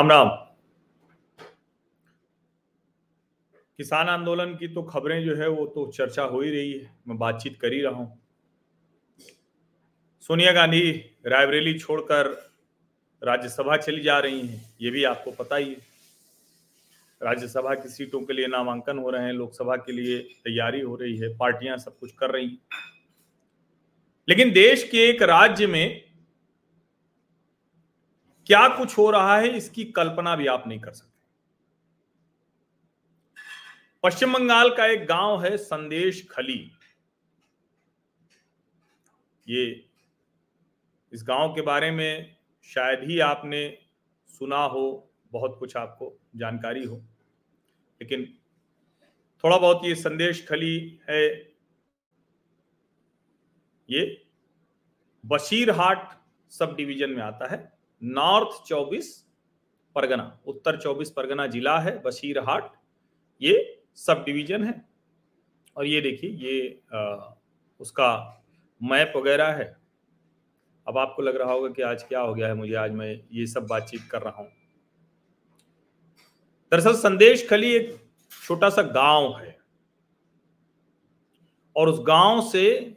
राम राम। किसान आंदोलन की तो खबरें जो है वो तो चर्चा हो ही रही है। मैं बातचीत कर ही रहा हूँ। सोनिया गांधी रायबरेली छोड़कर राज्यसभा चली जा रही हैं, ये भी आपको पता ही है। राज्यसभा की सीटों के लिए नामांकन हो रहे हैं, लोकसभा के लिए तैयारी हो रही है, पार्टियाँ सब कुछ कर रही हैं। लेकिन देश के एक राज्य में क्या कुछ हो रहा है, इसकी कल्पना भी आप नहीं कर सकते। पश्चिम बंगाल का एक गाँव है संदेश खली। ये इस गाँव के बारे में शायद ही आपने सुना हो, बहुत कुछ आपको जानकारी हो। लेकिन थोड़ा बहुत ये संदेश खली है, ये बशीरहाट सब डिवीज़न में आता है। नॉर्थ चौबीस परगना उत्तर चौबीस परगना जिला है बशीरहाट। ये सब डिवीज़न है। और ये देखिए ये आ, उसका मैप वगैरह है। अब आपको लग रहा होगा कि आज क्या हो गया है मुझे आज मैं ये सब बातचीत कर रहा हूँ। दरअसल संदेश खली एक छोटा सा गाँव है। और उस गाँव से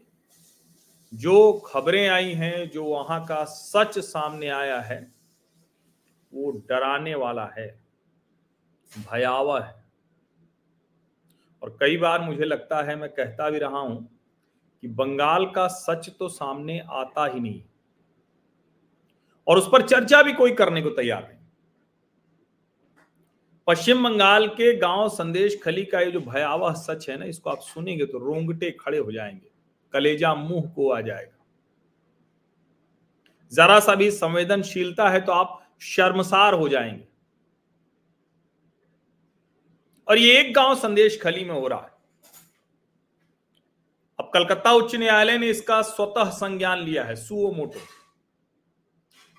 जो खबरें आई हैं, जो वहाँ का सच सामने आया है, वो डराने वाला है, भयावह है। और कई बार मुझे लगता है, मैं कहता भी रहा हूँ कि बंगाल का सच तो सामने आता ही नहीं। और उस पर चर्चा भी कोई करने को तैयार नहीं। पश्चिम बंगाल के गाँव संदेश खली का ये जो भयावह सच है ना, इसको आप सुनेंगे तो रोंगटे खड़े हो जाएँगे। कलेजा मुँह को आ जाएगा। जरा सा भी संवेदनशीलता है तो आप शर्मसार हो जाएँगे। और ये एक गाँव संदेश खली में हो रहा है। अब कलकत्ता उच्च न्यायालय ने इसका स्वतः संज्ञान लिया है, सुओ मोटो।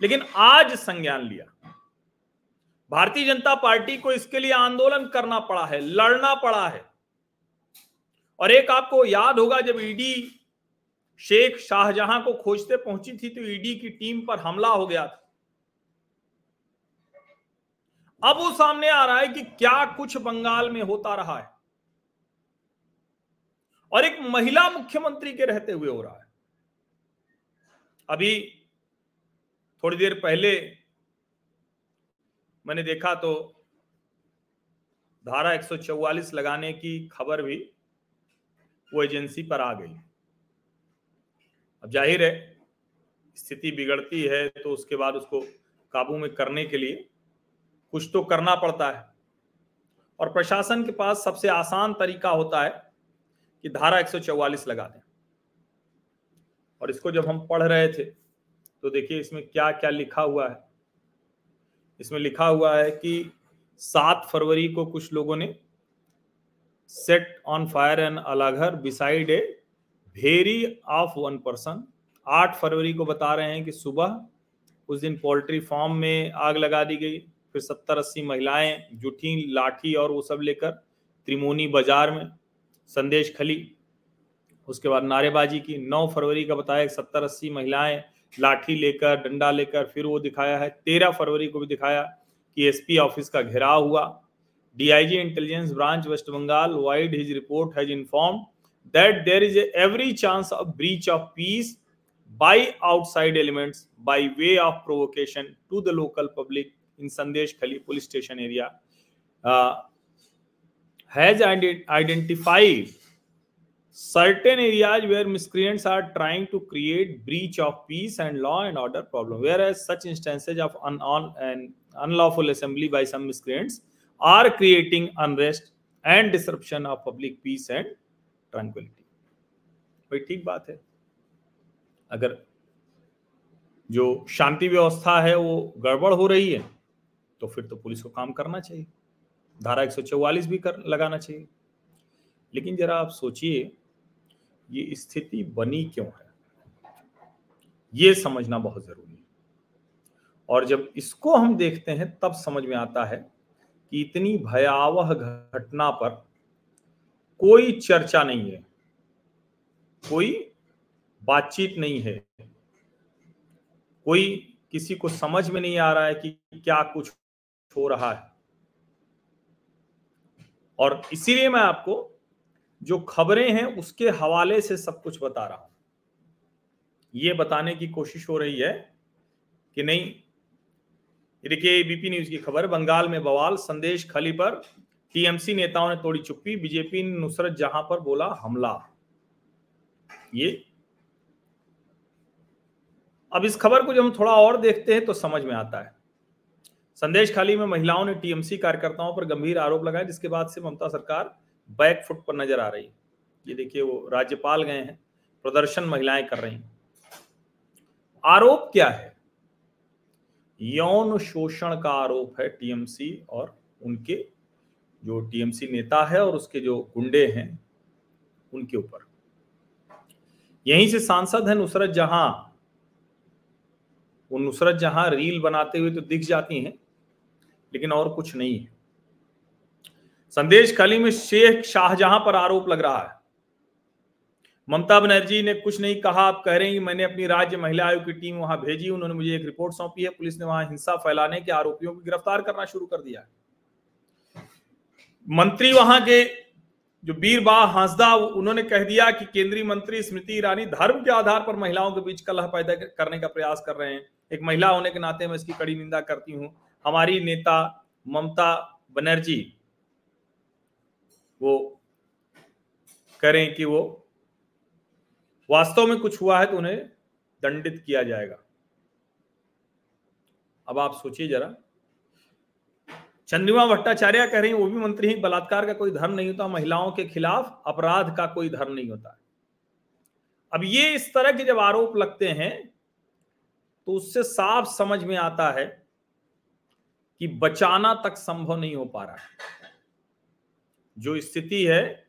लेकिन आज संज्ञान लिया। भारतीय जनता पार्टी को इसके लिए आंदोलन करना पड़ा है, लड़ना पड़ा है। और एक आपको याद होगा जब ईडी शेख शाहजहां को खोजते पहुँची थी तो ईडी की टीम पर हमला हो गया था। अब वो सामने आ रहा है कि क्या कुछ बंगाल में होता रहा है। और एक महिला मुख्यमंत्री के रहते हुए हो रहा है। अभी थोड़ी देर पहले मैंने देखा तो धारा 144 लगाने की खबर भी वो एजेंसी पर आ गई। अब ज़ाहिर है, स्थिति बिगड़ती है तो उसके बाद उसको काबू में करने के लिए कुछ तो करना पड़ता है। और प्रशासन के पास सबसे आसान तरीका होता है कि धारा 144 लगा दें। और इसको जब हम पढ़ रहे थे तो देखिए इसमें क्या क्या लिखा हुआ है। इसमें लिखा हुआ है कि सात फरवरी को कुछ लोगों ने set on fire an अलाघर beside a bheri of one person आठ फरवरी को बता रहे हैं कि सुबह उस दिन पोल्ट्री फार्म में आग लगा दी गई। फिर सत्तर अस्सी महिलाएँ जुठी लाठी और वो सब लेकर त्रिमोनी बाज़ार में संदेश खली। उसके बाद नारेबाजी की। नौ फरवरी का बताया, सत्तर अस्सी महिलाएँ लाठी लेकर, डंडा लेकर, फिर वो दिखाया है। तेरह फरवरी को भी दिखाया कि एसपी ऑफ़िस का घेराव हुआ। DIG intelligence branch West Bengal vide his report has informed that there is a every chance of breach of peace by outside elements by way of provocation to the local public in Sandesh Khali police station area uh, has identified certain areas where miscreants are trying to create breach of peace and law and order problem. Whereas such instances of un- un- unlawful assembly by some miscreants are creating unrest and disruption of public peace and tranquillity भाई, ठीक बात है। अगर जो शांति व्यवस्था है, वो गड़बड़ हो रही है तो फिर तो पुलिस को काम करना चाहिए। धारा 144 भी कर, लगाना चाहिए। लेकिन जरा आप सोचिए, ये स्थिति बनी क्यों है? ये समझना बहुत ज़रूरी है। और जब इसको हम देखते हैं, तब समझ में आता है कि इतनी भयावह घटना पर कोई चर्चा नहीं है। कोई बातचीत नहीं है। कोई किसी को समझ में नहीं आ रहा है कि क्या कुछ हो रहा है। और इसीलिए मैं आपको जो खबरें हैं उसके हवाले से सब कुछ बता रहा हूँ। ये बताने की कोशिश हो रही है कि नहीं। देखिए एबीपी न्यूज़ की खबर, बंगाल में बवाल, संदेश खली पर टीएमसी नेताओं ने तोड़ी चुप्पी, बीजेपी ने नुसरत जहाँ पर बोला, हमला। ये। अब इस खबर को जब हम थोड़ा और देखते हैं तो समझ में आता है। संदेश खाली में महिलाओं ने टीएमसी कार्यकर्ताओं पर गंभीर आरोप लगाए, जिसके बाद से ममता सरकार बैक फुट पर नज़र आ रही। है ये देखिए, वो राज्यपाल गए हैं, प्रदर्शन महिलाएँ कर रही। हैं आरोप क्या है? यौन शोषण का आरोप है टीएमसी और उनके जो टीएमसी नेता है और उसके जो गुंडे हैं, उनके ऊपर। यहीं से सांसद है नुसरत जहाँ। वो नुसरत जहाँ रील बनाते हुए तो दिख जाती हैं, लेकिन और कुछ नहीं है। संदेश खाली में शेख शाहजहां पर आरोप लग रहा है। ममता बनर्जी ने कुछ नहीं कहा, आप कह रहे हैं मैंने अपनी राज्य महिला आयोग की टीम वहाँ भेजी, उन्होंने मुझे एक रिपोर्ट सौंपी है, पुलिस ने वहाँ हिंसा फैलाने के आरोपियों को गिरफ़्तार करना शुरू कर दिया मंत्री वहाँ के जो बीरबाह हांसदा उन्होंने कह दिया कि केंद्रीय मंत्री स्मृति ईरानी धर्म के आधार पर महिलाओं के बीच कलह पैदा करने का प्रयास कर रहे हैं। एक महिला होने के नाते मैं इसकी कड़ी निंदा करती हूँ। हमारी नेता ममता बनर्जी, वो करें कि वो वास्तव में कुछ हुआ है तो उन्हें दंडित किया जाएगा। अब आप सोचिए जरा। चंद्रिमा भट्टाचार्य कह रही वो भी मंत्री ही, बलात्कार का कोई धर्म नहीं होता, महिलाओं के खिलाफ अपराध का कोई धर्म नहीं होता। अब ये इस तरह के जब आरोप लगते हैं तो उससे साफ़ समझ में आता है कि बचाना तक संभव नहीं हो पा रहा है। जो स्थिति है,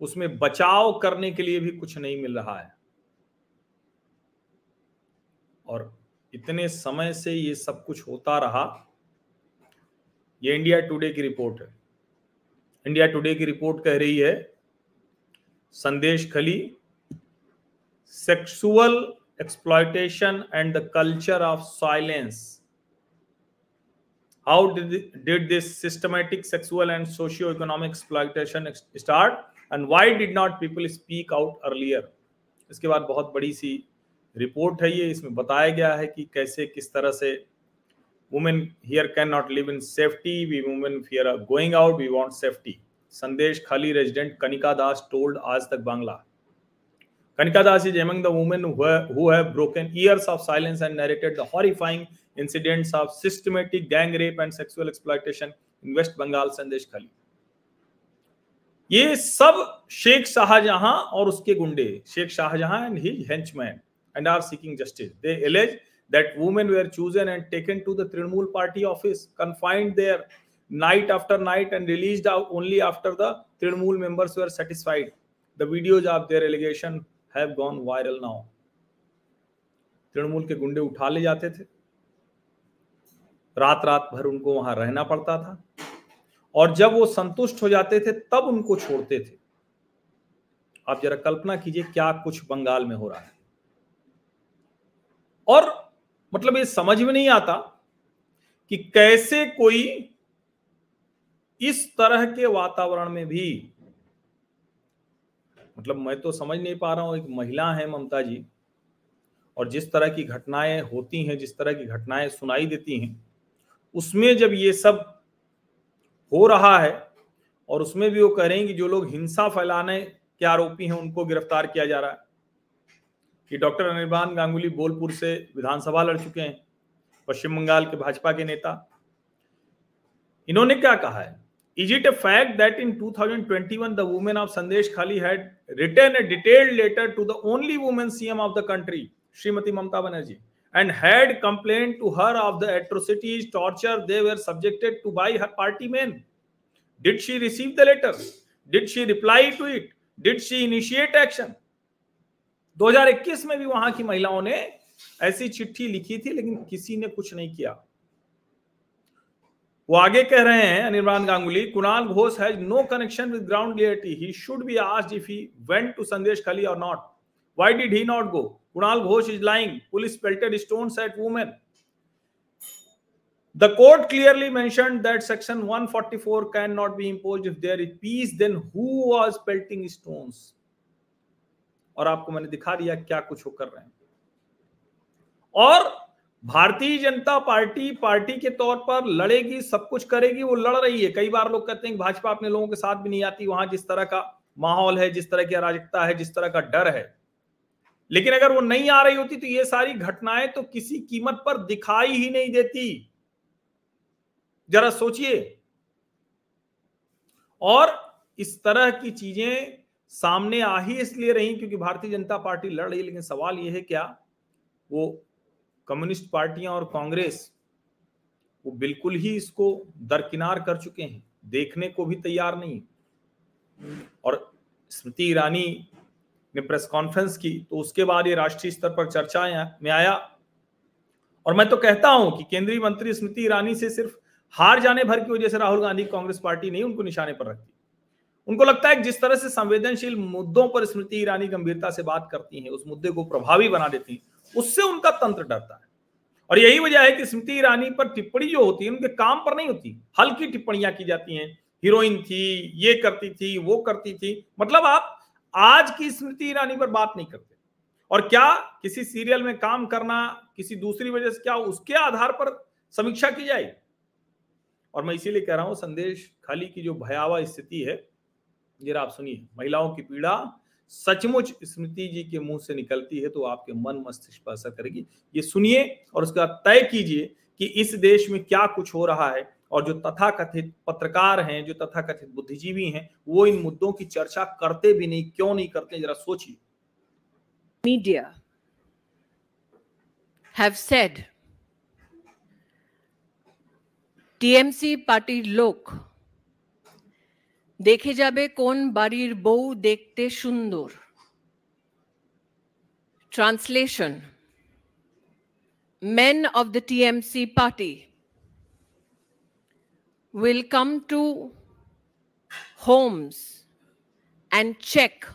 उसमें बचाव करने के लिए भी कुछ नहीं मिल रहा है। और इतने समय से ये सब कुछ होता रहा ये इंडिया टुडे की रिपोर्ट है। इंडिया टुडे की रिपोर्ट कह रही है Sandeshkhali sexual exploitation and the culture of silence how did, did this systematic sexual and socio-economic exploitation start and why did not people speak out earlier इसके बाद बहुत बड़ी सी रिपोर्ट है ये इसमें बताया गया है कि कैसे किस तरह से women here can not live in safety we women fear going out we want safety Sandeshkhali resident Kanika Das told Aaj Tak Bangla Kanika Das is among the women who have broken years of silence and narrated the horrifying incidents of systematic gang rape and sexual exploitation in West Bengal, Sandesh Khali. ये सब शेख शाहजहां और उसके गुंडे Sheikh Shahjahan and his henchman and are seeking justice they allege that women were chosen and taken to the Trinamool party office, confined there night after night and released out only after the Trinamool members were satisfied. The videos of their allegation have gone viral now. Trinamool के गुंडे उठा ले जाते थे रात रात भर उनको वहाँ रहना पड़ता था और जब वो संतुष्ट हो जाते थे तब उनको छोड़ते थे आप जरा कल्पना कीजिए क्या कुछ बंगाल में हो रहा है और मतलब ये समझ में नहीं आता कि कैसे कोई इस तरह के वातावरण में भी मतलब मैं तो समझ नहीं पा रहा हूँ, एक महिला है ममता जी, और जिस तरह की घटनाएँ होती हैं, जिस तरह की घटनाएँ सुनाई देती हैं, उसमें जब ये सब हो रहा है, और उसमें भी वो कह रहे हैं कि जो लोग हिंसा फैलाने के आरोपी हैं, उनको गिरफ़्तार किया जा रहा है। कि डॉक्टर अनिर्बान गांगुली बोलपुर से विधानसभा लड़ चुके हैं, पश्चिम बंगाल के भाजपा के नेता। इन्होंने क्या कहा है? Is it a fact that in 2021 the women of Sandeshkhali had written a detailed letter to the only women CM of the country Shrimati Mamata Banerjee and had complain to her of the atrocities torture they were subjected to by her party man did she receive the letter did she reply to it did she initiate action 2021 में भी वहाँ की महिलाओं ने ऐसी चिट्ठी लिखी थी, लेकिन किसी ने कुछ नहीं किया। वो आगे कह रहे हैं Anirban Ganguly, Kunal Ghosh has no connection with ground reality. He should be asked if he went to Sandeshkhali और not why did he not go Kunal Ghosh is lying police pelted stones at women the court clearly mention that section 144 can not be imposed if there is peace then who was pelting stones और आपको मैंने दिखा दिया क्या कुछ हो कर रहे हैं। और भारतीय जनता पार्टी पार्टी के तौर पर लड़ेगी, सब कुछ करेगी, वो लड़ रही है। कई बार लोग कहते हैं भाजपा अपने लोगों के साथ भी नहीं आती, वहाँ जिस तरह का माहौल है, जिस तरह की अराजकता है, जिस तरह का डर है। लेकिन अगर वो नहीं आ रही होती तो ये सारी घटनाएँ तो किसी कीमत पर दिखाई ही नहीं देती। जरा सोचिए। और इस तरह की चीज़ें सामने आ ही इसलिए रही क्योंकि भारतीय जनता पार्टी लड़ रही लेकिन सवाल यह है क्या, वो कम्युनिस्ट पार्टियाँ और कांग्रेस, वो बिल्कुल ही इसको दरकिनार कर चुके हैं, देखने को भी तैयार नहीं और स्मृति ईरानी ने प्रेस कॉन्फ्रेंस की तो उसके बाद ये राष्ट्रीय स्तर पर चर्चा में आया। और मैं तो कहता हूँ कि केंद्रीय मंत्री स्मृति ईरानी से सिर्फ़ हार जाने भर की वजह से राहुल गांधी कांग्रेस पार्टी नहीं उनको निशाने पर रखती उनको लगता है जिस तरह से संवेदनशील मुद्दों पर स्मृति ईरानी गंभीरता से बात करती हैं, उस मुद्दे को प्रभावी बना देती हैं, उससे उनका तंत्र डरता है। और यही वजह है कि स्मृति ईरानी पर टिप्पणी जो होती है, उनके काम पर नहीं होती। हल्की टिप्पणियाँ की जाती हैं। हीरोइन थी, ये करती थी, वो करती थी। मतलब आप आज की स्मृति ईरानी पर बात नहीं करते। और क्या किसी सीरियल में काम करना, किसी दूसरी वजह से क्या उसके आधार पर समीक्षा की जाए और मैं इसीलिए कह रहा हूँ, संदेश खाली की जो भयावह स्थिति है जरा आप सुनिए, महिलाओं की पीड़ा सचमुच स्मृति जी के मुँह से निकलती है तो आपके मन मस्तिष्क पर असर करेगी। ये सुनिए और उसका तय कीजिए कि इस देश में क्या कुछ हो रहा है और जो तथाकथित पत्रकार हैं, जो तथाकथित बुद्धिजीवी हैं, वो इन मुद्दों की चर्चा करते भी नहीं, क्यों नहीं करते जरा सोचिए। Media have said TMC party लोक দেখে যাবে কোন বাড়ির বউ দেখতে সুন্দর translation men of the TMC party will come to homes and check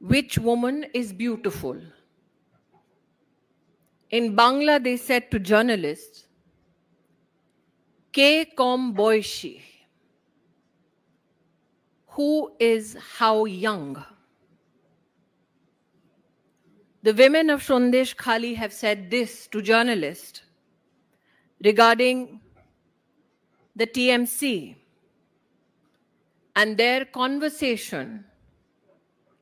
which woman is beautiful. In Bangla, they said to journalists, K kom boishi, who is how young? The women of Shondesh Khali have said this to journalists regarding the TMC and their conversation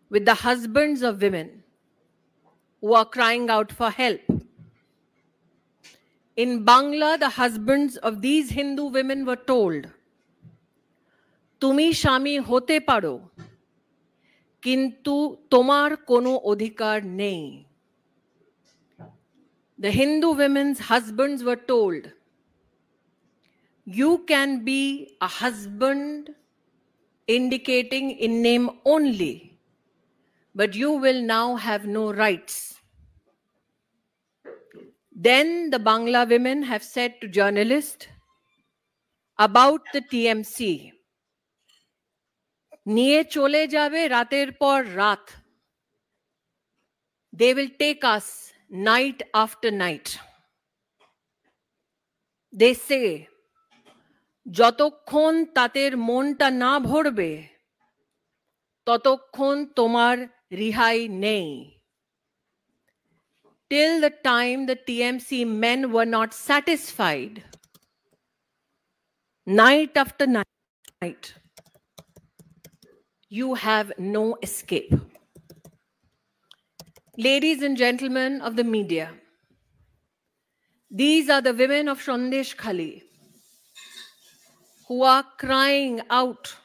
with the husbands of women who are crying out for help. In Bangla, the husbands of these Hindu women were told, তুমি স্বামী হতে পারো কিন্তু তোমার কোনো অধিকার নেই The Hindu women's husbands were told, you can be a husband indicating in name only, but you will now have no rights. Then the Bangla women have said to journalists about the TMC, নিয়ে চলে যাবে রাতের পর রাত। They will take us night after night দেশে যতক্ষণ তাদের মনটা না ভরবে, ততক্ষণ তোমার রিহাই নেই। Till the time the TMC man were not satisfied night after night night you have no escape. Ladies and gentlemen of the media, these are the women of Shondesh Khali who are crying out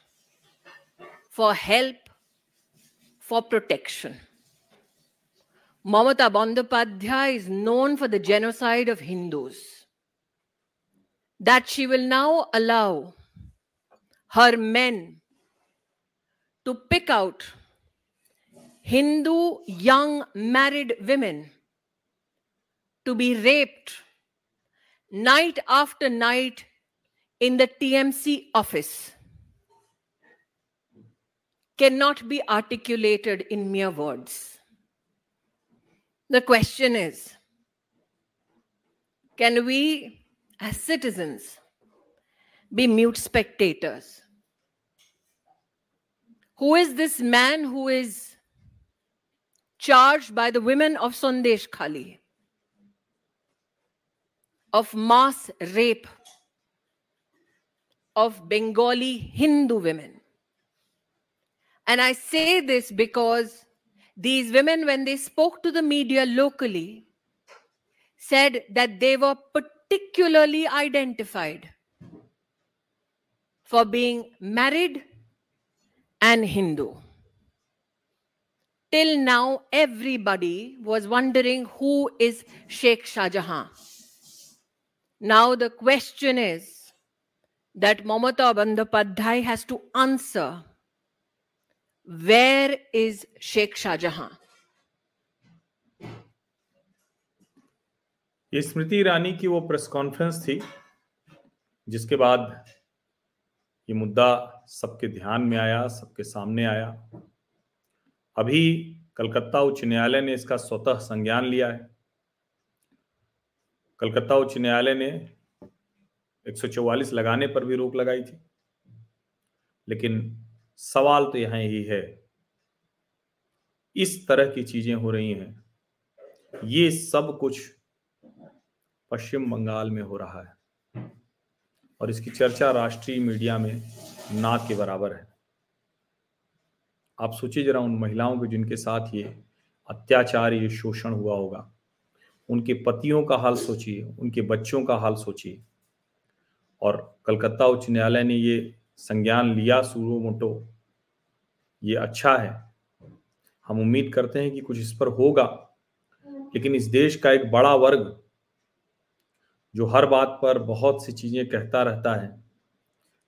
for help, for protection. Mamata Bandyopadhyay is known for the genocide of Hindus. That she will now allow her men to pick out Hindu young married women to be raped night after night in the TMC office cannot be articulated in mere words. The question is can we as citizens, be mute spectators. Who is this man who is charged by the women of Sandesh Khali of mass rape of Bengali Hindu women? And I say this because these women, when they spoke to the media locally, said that they were particularly identified for being married and Hindu. Till now, everybody was wondering who is Sheikh Shah Jahan. Now, the question is that Mamata Bandyopadhyay has to answer where is Sheikh Shah Jahan? ये स्मृति ईरानी की वो press conference थी जिसके बाद ये मुद्दा सबके ध्यान में आया, सबके सामने आया। अभी कलकत्ता उच्च न्यायालय ने इसका स्वतः संज्ञान लिया है। कलकत्ता उच्च न्यायालय ने 144 लगाने पर भी रोक लगाई थी। लेकिन सवाल तो यहाँ यही है। इस तरह की चीज़ें हो रही हैं। ये सब कुछ पश्चिम बंगाल में हो रहा है। और इसकी चर्चा राष्ट्रीय मीडिया में ना के बराबर है। आप सोचिए जरा उन महिलाओं के जिनके साथ ये अत्याचार, ये शोषण हुआ होगा। उनके पतियों का हाल सोचिए, उनके बच्चों का हाल सोचिए। और कलकत्ता उच्च न्यायालय ने ये संज्ञान लिया सूरो मोटो। ये अच्छा है। हम उम्मीद करते हैं कि कुछ इस पर होगा। लेकिन इस देश का एक बड़ा वर्ग जो हर बात पर बहुत सी चीज़ें कहता रहता है।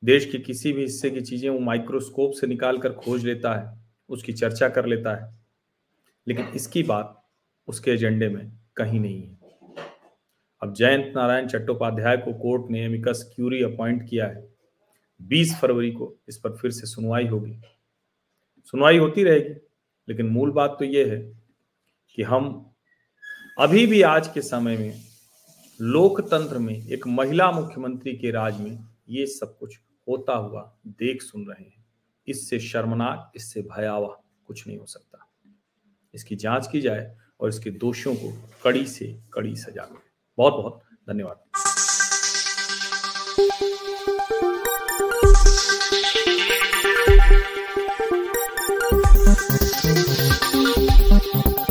देश के किसी भी हिस्से की चीज़ें वो माइक्रोस्कोप से निकाल कर खोज लेता है, उसकी चर्चा कर लेता है। लेकिन इसकी बात उसके एजेंडे में कहीं नहीं है। अब जयंत नारायण चट्टोपाध्याय को कोर्ट ने एमिकस क्यूरी अपॉइंट किया है। 20 फरवरी को इस पर फिर से सुनवाई होगी। सुनवाई होती रहेगी, लेकिन मूल बात तो यह है कि हम अभी भी आज के समय में लोकतंत्र में एक महिला मुख्यमंत्री के राज में ये सब कुछ होता हुआ देख सुन रहे हैं। इससे शर्मनाक, इससे भयावह कुछ नहीं हो सकता। इसकी जाँच की जाए और इसके दोषियों को कड़ी से कड़ी सजा मिले। बहुत बहुत धन्यवाद।